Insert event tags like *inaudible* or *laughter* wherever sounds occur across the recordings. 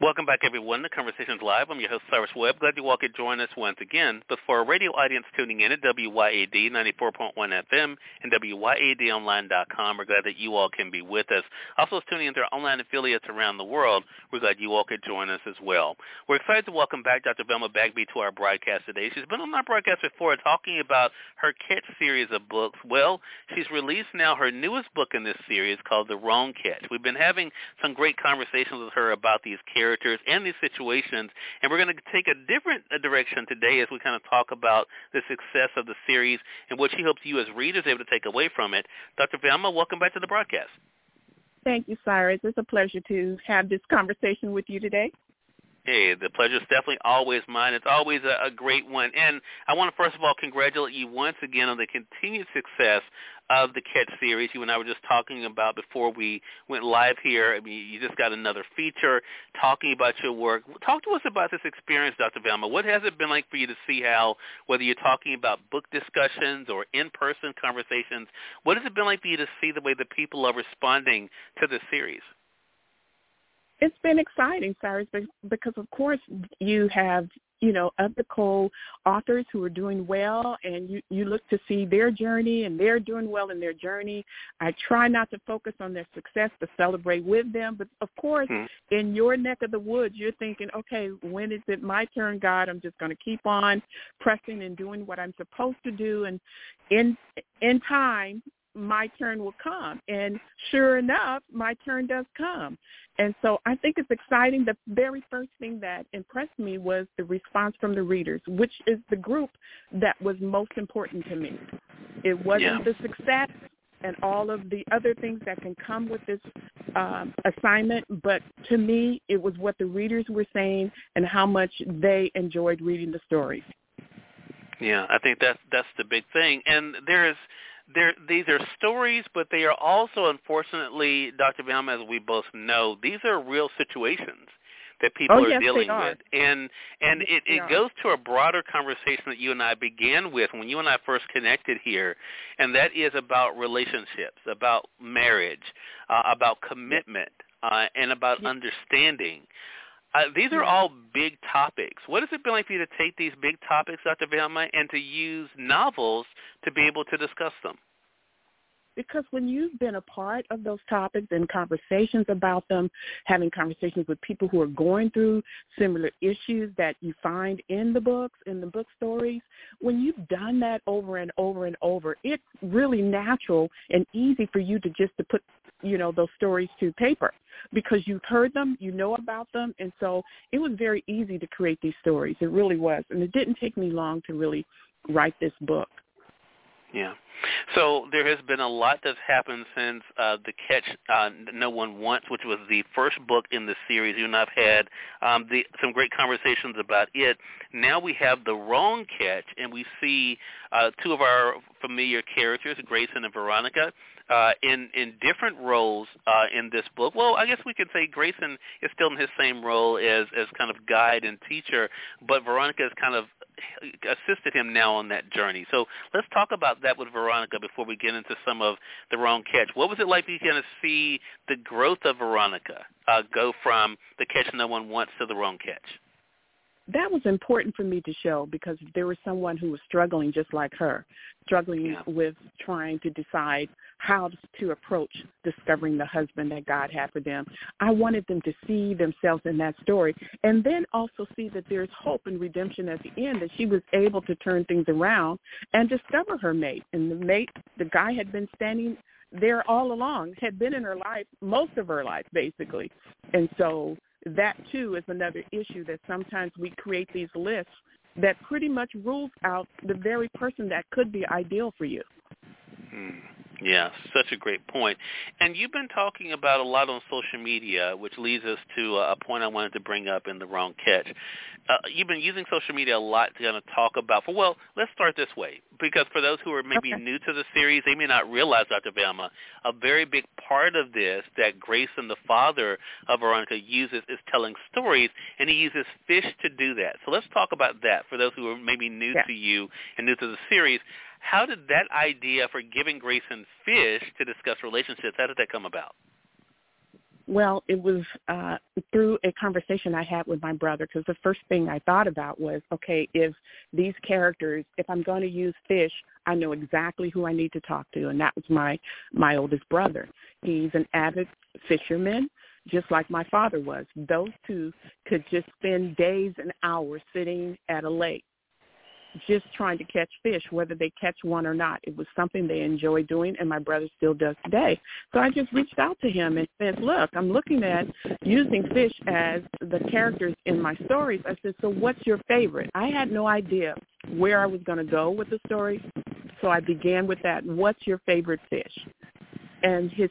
Welcome back, everyone, to Conversations Live. I'm your host, Cyrus Webb. Glad you all could join us once again. But for our radio audience tuning in at WYAD 94.1 FM and WYADonline.com, we're glad that you all can be with us. Also, tuning into our online affiliates around the world, we're glad you all could join us as well. We're excited to welcome back Dr. Velma Bagby to our broadcast today. She's been on our broadcast before talking about her Catch series of books. Well, she's released now her newest book in this series called The Wrong Catch. We've been having some great conversations with her about these characters characters and these situations. And we're going to take a different uh, direction today as we kind of talk about the success of the series and what she hopes you as readers are able to take away from it. Dr. Velma, welcome back to the broadcast. Thank you, Cyrus. It's a pleasure to have this conversation with you today. Hey, the pleasure is definitely always mine. It's always a, a great one. And I want to first of all congratulate you once again on the continued success of the Catch series. You and I were just talking about before we went live here. I mean, you just got another feature talking about your work. Talk to us about this experience, Dr. Velma. What has it been like for you to see how, whether you're talking about book discussions or in-person conversations, what has it been like for you to see the way the people are responding to the series? It's been exciting, Cyrus, because of course you have you know, other co-authors who are doing well and you, you look to see their journey and they're doing well in their journey. I try not to focus on their success, to celebrate with them. But of course, mm-hmm. in your neck of the woods, you're thinking, okay, when is it my turn, God? I'm just going to keep on pressing and doing what I'm supposed to do. And in, in time, my turn will come. And sure enough, my turn does come. And so I think it's exciting. The very first thing that impressed me was the response from the readers, which is the group that was most important to me. It wasn't yeah. the success and all of the other things that can come with this um, assignment, but to me, it was what the readers were saying and how much they enjoyed reading the stories. Yeah, I think that's that's the big thing. And there is there these are stories, but they are also, unfortunately, Dr. Velma, as we both know, these are real situations that people oh, are yes, dealing are. with. And and it, it goes to a broader conversation that you and I began with when you and I first connected here, and that is about relationships, about marriage, uh, about commitment, uh, and about yes. understanding. Uh, these are all big topics. What has it been like for you to take these big topics, Dr. Velma, and to use novels to be able to discuss them? Because when you've been a part of those topics and conversations about them, having conversations with people who are going through similar issues that you find in the books, in the book stories, when you've done that over and over and over, it's really natural and easy for you to just to put, you know, those stories to paper because you've heard them, you know about them, and so it was very easy to create these stories. It really was, and it didn't take me long to really write this book. Yeah. So there has been a lot that's happened since uh, the Catch uh, No One Wants, which was the first book in the series. You and I've had um, the, some great conversations about it. Now we have the Wrong Catch, and we see uh, two of our familiar characters, Grayson and Veronica, uh, in in different roles uh, in this book. Well, I guess we could say Grayson is still in his same role as as kind of guide and teacher, but Veronica is kind of assisted him now on that journey. So let's talk about that with Veronica before we get into some of the wrong catch. What was it like to see the growth of Veronica uh, go from the catch no one wants to the wrong catch? that was important for me to show because there was someone who was struggling just like her, struggling yeah. with trying to decide how to approach discovering the husband that God had for them. I wanted them to see themselves in that story and then also see that there's hope and redemption at the end, that she was able to turn things around and discover her mate. And the mate, the guy had been standing there all along, had been in her life, most of her life basically. And so that too is another issue that sometimes we create these lists that pretty much rules out the very person that could be ideal for you. Hmm. Yeah, such a great point. And you've been talking about a lot on social media, which leads us to a point I wanted to bring up in the wrong catch. Uh, you've been using social media a lot to kind of talk about. For well, let's start this way, because for those who are maybe okay. new to the series, they may not realize, Dr. Velma, a very big part of this that Grayson, the father of Veronica, uses is telling stories, and he uses fish to do that. So let's talk about that for those who are maybe new yeah. to you and new to the series. How did that idea for giving Grayson fish to discuss relationships, how did that come about? Well, it was uh, through a conversation I had with my brother because the first thing I thought about was, okay, if these characters, if I'm going to use fish, I know exactly who I need to talk to, and that was my my oldest brother. He's an avid fisherman, just like my father was. Those two could just spend days and hours sitting at a lake just trying to catch fish, whether they catch one or not. It was something they enjoy doing, and my brother still does today. So I just reached out to him and said, look, I'm looking at using fish as the characters in my stories. I said, so what's your favorite? I had no idea where I was going to go with the story, so I began with that. What's your favorite fish? And his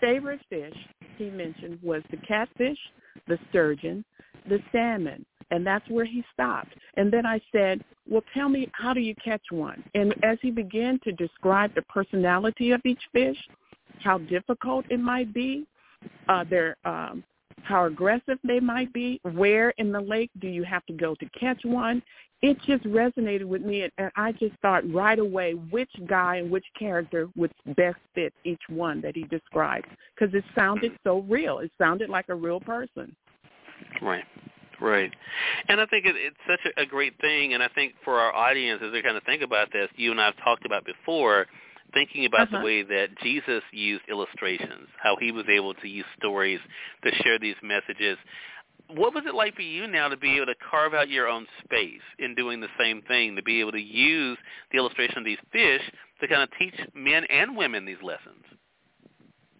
favorite fish, he mentioned, was the catfish, the sturgeon, the salmon, and that's where he stopped. And then I said, well, tell me, how do you catch one? And as he began to describe the personality of each fish, how difficult it might be, uh, their um, how aggressive they might be, where in the lake do you have to go to catch one? It just resonated with me, and I just thought right away which guy and which character would best fit each one that he described because it sounded so real. It sounded like a real person. Right. Right. And I think it, it's such a, a great thing, and I think for our audience, as they kind of think about this, you and I have talked about before, thinking about uh-huh. the way that Jesus used illustrations, how he was able to use stories to share these messages. What was it like for you now to be able to carve out your own space in doing the same thing, to be able to use the illustration of these fish to kind of teach men and women these lessons?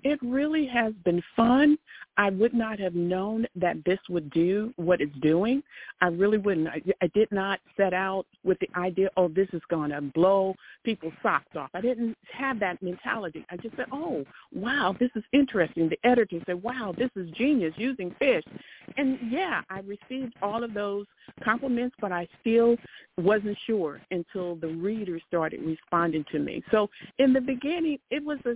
It really has been fun. I would not have known that this would do what it's doing. I really wouldn't. I, I did not set out with the idea, oh, this is going to blow people's socks off. I didn't have that mentality. I just said, oh, wow, this is interesting. The editor said, wow, this is genius using fish. And yeah, I received all of those compliments, but I still wasn't sure until the readers started responding to me. So in the beginning, it was a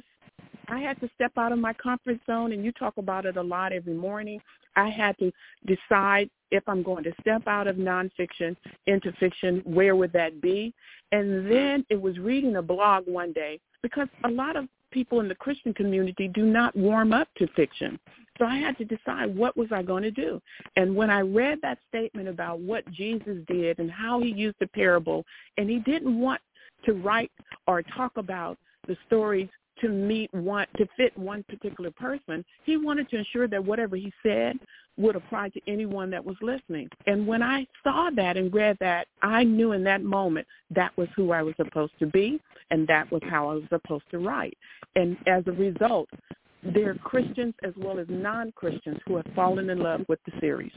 I had to step out of my comfort zone, and you talk about it a lot every morning. I had to decide if I'm going to step out of nonfiction into fiction, where would that be? And then it was reading a blog one day because a lot of people in the Christian community do not warm up to fiction. So I had to decide what was I going to do. And when I read that statement about what Jesus did and how he used the parable, and he didn't want to write or talk about the stories to meet one to fit one particular person. He wanted to ensure that whatever he said would apply to anyone that was listening. And when I saw that and read that, I knew in that moment that was who I was supposed to be and that was how I was supposed to write. And as a result, there are Christians as well as non-Christians who have fallen in love with the series.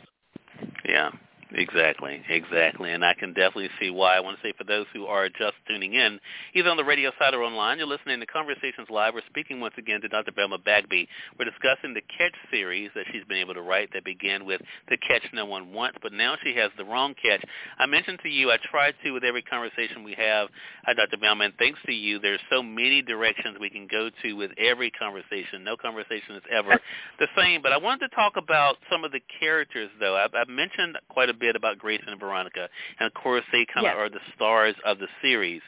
Yeah, Exactly, exactly. And I can definitely see why. I want to say for those who are just tuning in, either on the radio side or online, you're listening to Conversations Live. We're speaking once again to Dr. Velma Bagby. We're discussing the Catch series that she's been able to write that began with The Catch No One Wants, but now she has The Wrong Catch. I mentioned to you, I try to with every conversation we have, uh, Dr. Velma, and thanks to you, there's so many directions we can go to with every conversation. No conversation is ever *laughs* the same. But I wanted to talk about some of the characters, though. I've, I've mentioned quite a bit about Grayson and Veronica, and of course they kind of yes. are the stars of the series.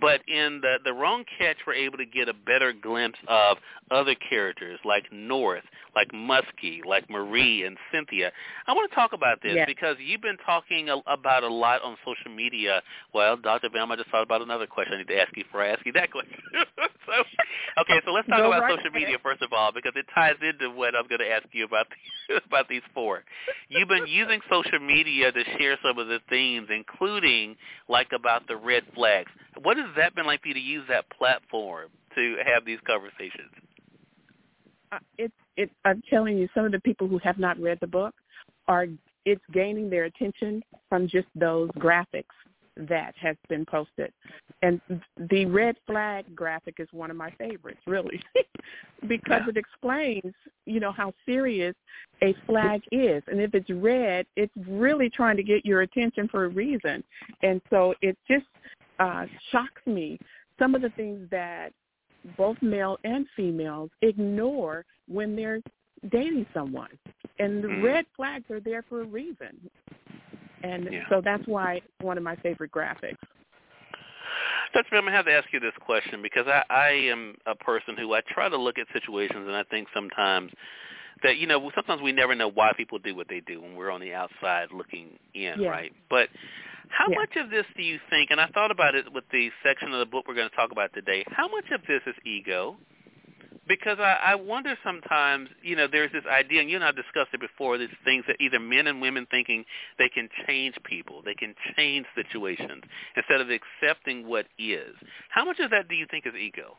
But in the the Wrong Catch, we're able to get a better glimpse of other characters like North, like Muskie, like Marie and Cynthia. I want to talk about this yes. because you've been talking a, about a lot on social media. Well, Dr. Velma, I just thought about another question I need to ask you before I ask you that *laughs* question. so, okay, so let's talk Go about right social media first of all because it ties into what I'm going to ask you about *laughs* about these four. You've been using social media to share some of the themes, including like about the red flags. What has that been like for you to use that platform to have these conversations? Uh, it. I'm telling you, some of the people who have not read the book are it's gaining their attention from just those graphics that has been posted. and the red flag graphic is one of my favorites, really, *laughs* because yeah. it explains, you know, how serious a flag is. And if it's red, it's really trying to get your attention for a reason. And so it just uh, shocks me some of the things that both male and females ignore when they're dating someone. And the mm-hmm. red flags are there for a reason. And yeah. so that's why it's one of my favorite graphics. Dr. I'm going to have to ask you this question because I, I am a person who I try to look at situations and I think sometimes that, you know, sometimes we never know why people do what they do when we're on the outside looking in, yeah. right? But how yeah. much of this do you think, and I thought about it with the section of the book we're going to talk about today, how much of this is ego? Because I, I wonder sometimes, you know, there's this idea, and you and I discussed it before, these things that either men and women thinking they can change people, they can change situations, instead of accepting what is. How much of that do you think is ego?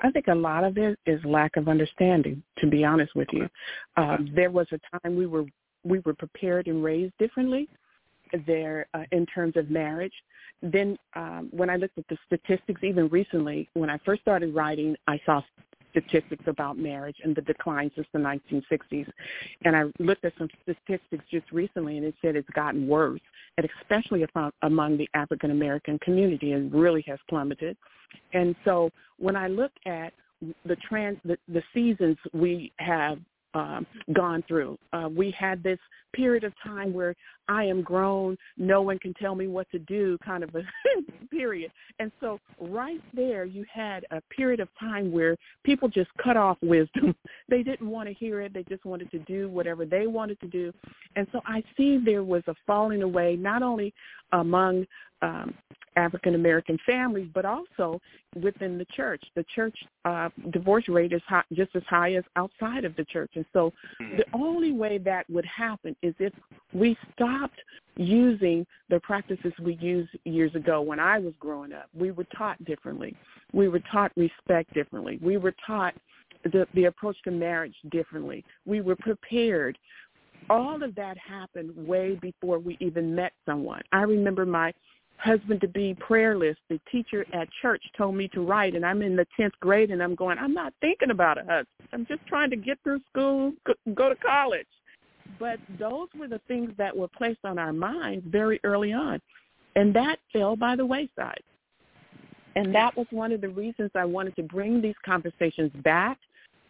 I think a lot of it is lack of understanding. To be honest with you, um, there was a time we were we were prepared and raised differently there uh, in terms of marriage then um, when I looked at the statistics, even recently, when I first started writing, I saw statistics about marriage and the decline since the 1960s. And I looked at some statistics just recently, and it said it's gotten worse, and especially among the African American community, and really has plummeted. And so when I look at the trans the, the seasons we have um, gone through. Uh, we had this period of time where I am grown, no one can tell me what to do kind of a *laughs* period. And so right there you had a period of time where people just cut off wisdom. *laughs* they didn't want to hear it. They just wanted to do whatever they wanted to do. And so I see there was a falling away not only among um, African American families, but also within the church. The church uh, divorce rate is high, just as high as outside of the church, and so mm-hmm. the only way that would happen is if we stopped using the practices we used years ago when I was growing up. We were taught differently. We were taught respect differently. We were taught the, the approach to marriage differently. We were prepared all of that happened way before we even met someone. I remember my husband to be prayerless. The teacher at church told me to write, and I'm in the 10th grade, and I'm going, I'm not thinking about a husband. I'm just trying to get through school, go to college. But those were the things that were placed on our minds very early on, and that fell by the wayside. And that was one of the reasons I wanted to bring these conversations back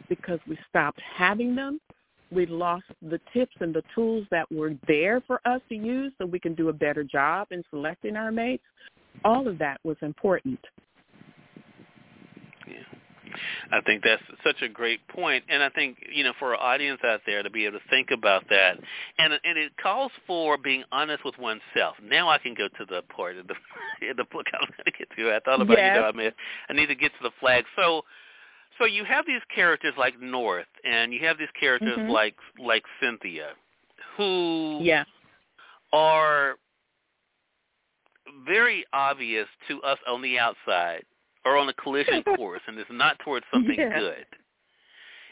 because we stopped having them we lost the tips and the tools that were there for us to use so we can do a better job in selecting our mates. All of that was important. Yeah. I think that's such a great point, and I think you know for our audience out there to be able to think about that, and and it calls for being honest with oneself. Now I can go to the part of the *laughs* the book I'm going to get to. I thought about yes. you know I mean I need to get to the flag. So so you have these characters like North, and you have these characters mm-hmm. like like Cynthia, who yeah. are very obvious to us on the outside or on a collision *laughs* course, and it's not towards something yeah. good.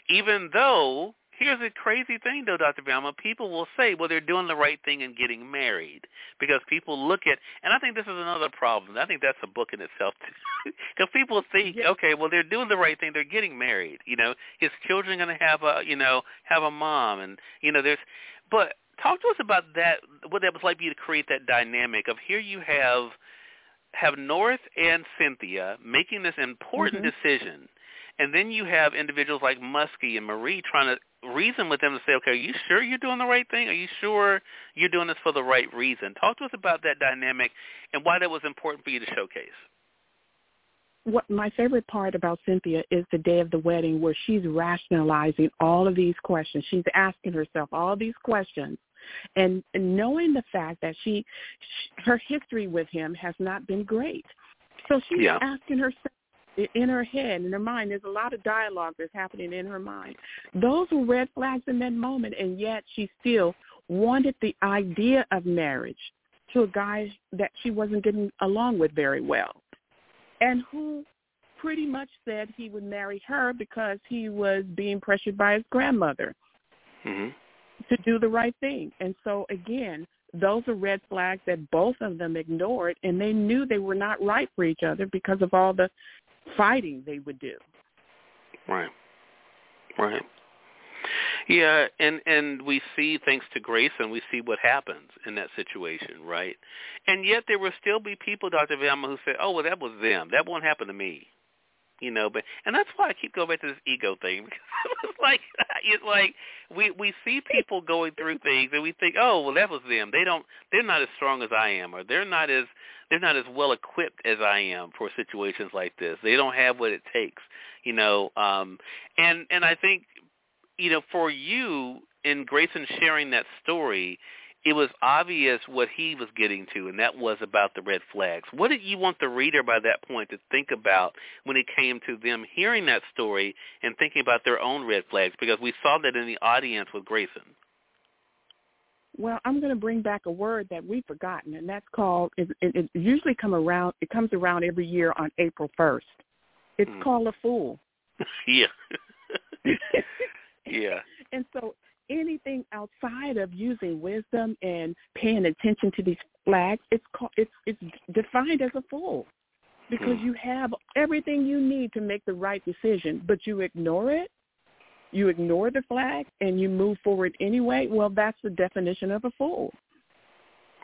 Even though Here's the crazy thing, though, Dr. Bama. People will say, well, they're doing the right thing and getting married because people look at, and I think this is another problem. I think that's a book in itself. Because *laughs* people think, yeah. okay, well, they're doing the right thing. They're getting married. You know, his children are going to have a, you know, have a mom, and you know, there's, but talk to us about that. What that was like for you to create that dynamic of here you have have North and Cynthia making this important mm-hmm. decision and then you have individuals like Muskie and Marie trying to reason with them to say, okay, are you sure you're doing the right thing? Are you sure you're doing this for the right reason? Talk to us about that dynamic and why that was important for you to showcase. What my favorite part about Cynthia is the day of the wedding where she's rationalizing all of these questions. She's asking herself all these questions and knowing the fact that she, her history with him has not been great. So she's yeah. asking herself in her head, in her mind. There's a lot of dialogue that's happening in her mind. Those were red flags in that moment, and yet she still wanted the idea of marriage to a guy that she wasn't getting along with very well, and who pretty much said he would marry her because he was being pressured by his grandmother mm-hmm. to do the right thing. And so again, those are red flags that both of them ignored, and they knew they were not right for each other because of all the fighting they would do. Right. Right. Yeah, and and we see thanks to grace, and we see what happens in that situation, right? And yet there will still be people, Dr. Velma, who say, "Oh, well, that was them. That won't happen to me." You know but and that's why i keep going back to this ego thing *laughs* because it's like it's like we we see people going through things and we think oh well that was them. They don't they're not as strong as i am or they're not as they're not as well equipped as i am for situations like this. They don't have what it takes you know um and and i think you know for you in grayson sharing that story it was obvious what he was getting to, and that was about the red flags. What did you want the reader by that point to think about when it came to them hearing that story and thinking about their own red flags? Because we saw that in the audience with Grayson. Well, I'm going to bring back a word that we've forgotten, and that's called. It, it, it usually come around. It comes around every year on April 1st. It's mm. called a fool. *laughs* yeah. *laughs* *laughs* yeah. And so anything outside of using wisdom and paying attention to these flags, it's called, it's it's defined as a fool because hmm. you have everything you need to make the right decision, but you ignore it. You ignore the flag and you move forward anyway. Well, that's the definition of a fool.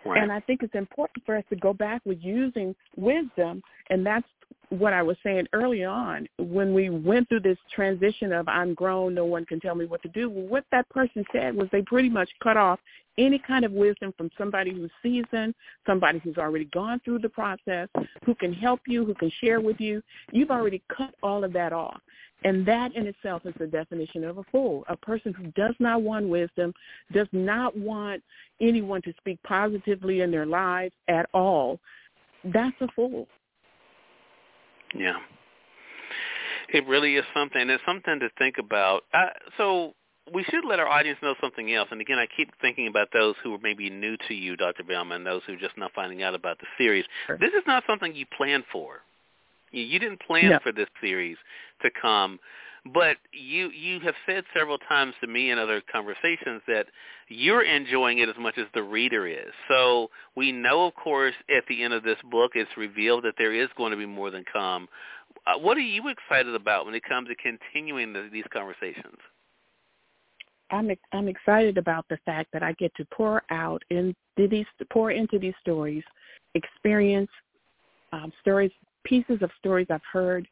Right. And I think it's important for us to go back with using wisdom, and that's what I was saying early on, when we went through this transition of I'm grown, no one can tell me what to do, well, what that person said was they pretty much cut off any kind of wisdom from somebody who's seasoned, somebody who's already gone through the process, who can help you, who can share with you. You've already cut all of that off. And that in itself is the definition of a fool, a person who does not want wisdom, does not want anyone to speak positively in their lives at all. That's a fool. Yeah. It really is something. It's something to think about. Uh, so we should let our audience know something else. And again, I keep thinking about those who are maybe new to you, Dr. Velma, and those who are just now finding out about the series. Sure. This is not something you planned for. You, you didn't plan no. for this series to come, but you you have said several times to me in other conversations that you're enjoying it as much as the reader is. So we know, of course, at the end of this book, it's revealed that there is going to be more than come. Uh, what are you excited about when it comes to continuing the, these conversations? I'm I'm excited about the fact that I get to pour out into these pour into these stories, experience um, stories, pieces of stories I've heard,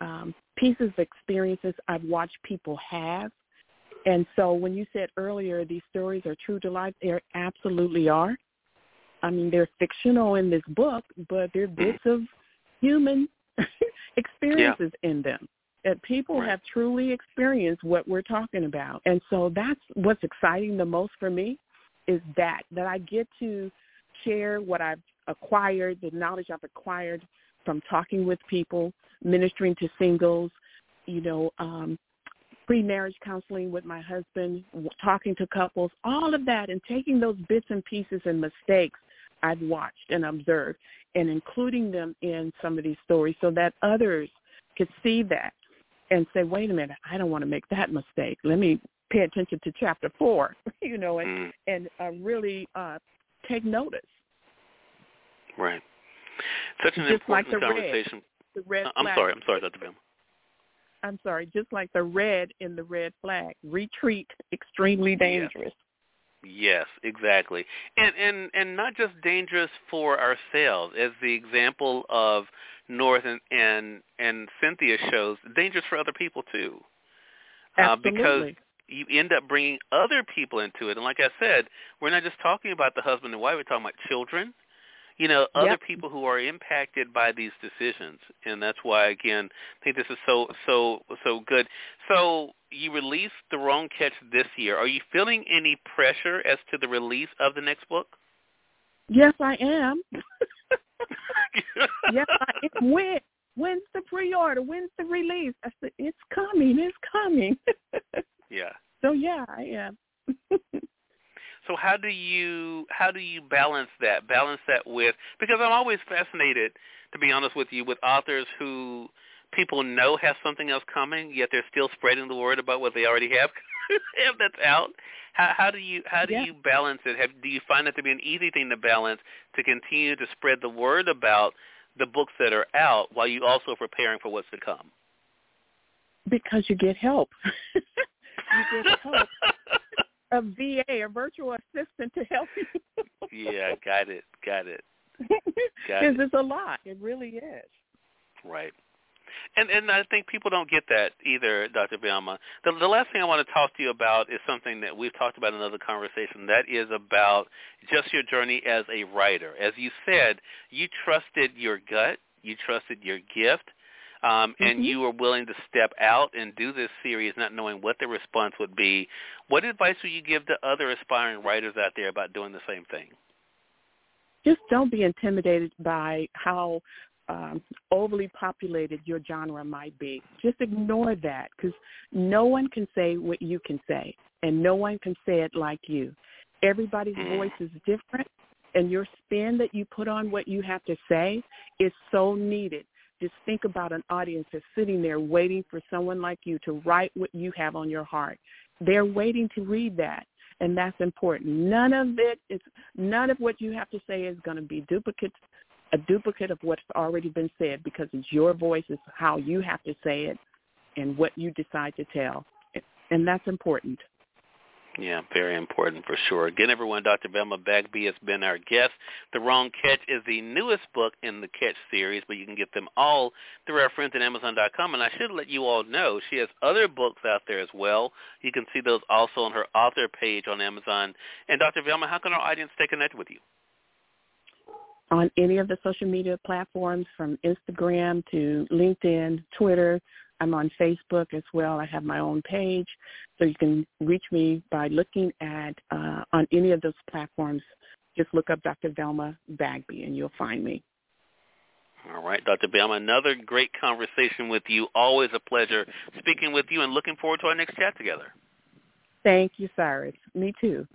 um, pieces of experiences I've watched people have. And so when you said earlier these stories are true to life, they absolutely are. I mean, they're fictional in this book, but they're bits of human *laughs* experiences yeah. in them that people right. have truly experienced what we're talking about. And so that's what's exciting the most for me is that, that I get to share what I've acquired, the knowledge I've acquired from talking with people, ministering to singles, you know, um, pre-marriage counseling with my husband, talking to couples, all of that, and taking those bits and pieces and mistakes I've watched and observed and including them in some of these stories so that others could see that and say, wait a minute, I don't want to make that mistake. Let me pay attention to chapter four, *laughs* you know, and, mm. and uh, really uh, take notice. Right. Such an Just important like the conversation. Red, the red I'm flag. sorry. I'm sorry, Dr. Bim. I'm sorry. Just like the red in the red flag, retreat, extremely dangerous. Yes, exactly. And and and not just dangerous for ourselves, as the example of North and and, and Cynthia shows, dangerous for other people too. Absolutely. Uh, because you end up bringing other people into it. And like I said, we're not just talking about the husband and wife, we're talking about children, you know, other yep. people who are impacted by these decisions. And that's why again, I think this is so so so good. So you released the wrong catch this year. Are you feeling any pressure as to the release of the next book? Yes, I am. *laughs* yes, I am. *laughs* When when's the pre-order? When's the release? I said it's coming. It's coming. *laughs* yeah. So yeah, I am. So how do you how do you balance that? Balance that with because I'm always fascinated, to be honest with you, with authors who people know have something else coming, yet they're still spreading the word about what they already have *laughs* have that's out. How, how do you how do yeah. you balance it? Have, do you find that to be an easy thing to balance to continue to spread the word about the books that are out while you also preparing for what's to come? Because you get help. *laughs* you get help. *laughs* a VA, a virtual assistant to help you. *laughs* yeah, got it, got it. Because it's a lot. It really is. Right. And and I think people don't get that either, Dr. Velma. The, the last thing I want to talk to you about is something that we've talked about in another conversation. That is about just your journey as a writer. As you said, you trusted your gut, you trusted your gift, um, and mm-hmm. you were willing to step out and do this series, not knowing what the response would be. What advice would you give to other aspiring writers out there about doing the same thing? Just don't be intimidated by how um, overly populated your genre might be. Just ignore that because no one can say what you can say, and no one can say it like you. Everybody's mm. voice is different, and your spin that you put on what you have to say is so needed. Just think about an audience that's sitting there waiting for someone like you to write what you have on your heart. They're waiting to read that and that's important. None of it is none of what you have to say is going to be duplicate a duplicate of what's already been said because it's your voice, it's how you have to say it and what you decide to tell. And that's important. Yeah, very important for sure. Again, everyone, Dr. Velma Bagby has been our guest. The Wrong Catch is the newest book in the Catch series, but you can get them all through our friends at Amazon.com. And I should let you all know she has other books out there as well. You can see those also on her author page on Amazon. And Dr. Velma, how can our audience stay connected with you? On any of the social media platforms from Instagram to LinkedIn, Twitter, I'm on Facebook as well. I have my own page, so you can reach me by looking at uh, on any of those platforms. Just look up Dr. Velma Bagby, and you'll find me. All right, Dr. Velma, another great conversation with you. Always a pleasure speaking with you, and looking forward to our next chat together. Thank you, Cyrus. Me too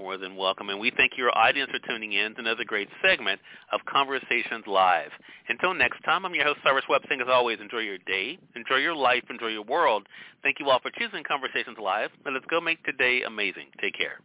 more than welcome. And we thank your audience for tuning in to another great segment of Conversations Live. Until next time, I'm your host, Cyrus Webb, saying as always, enjoy your day, enjoy your life, enjoy your world. Thank you all for choosing Conversations Live. And let's go make today amazing. Take care.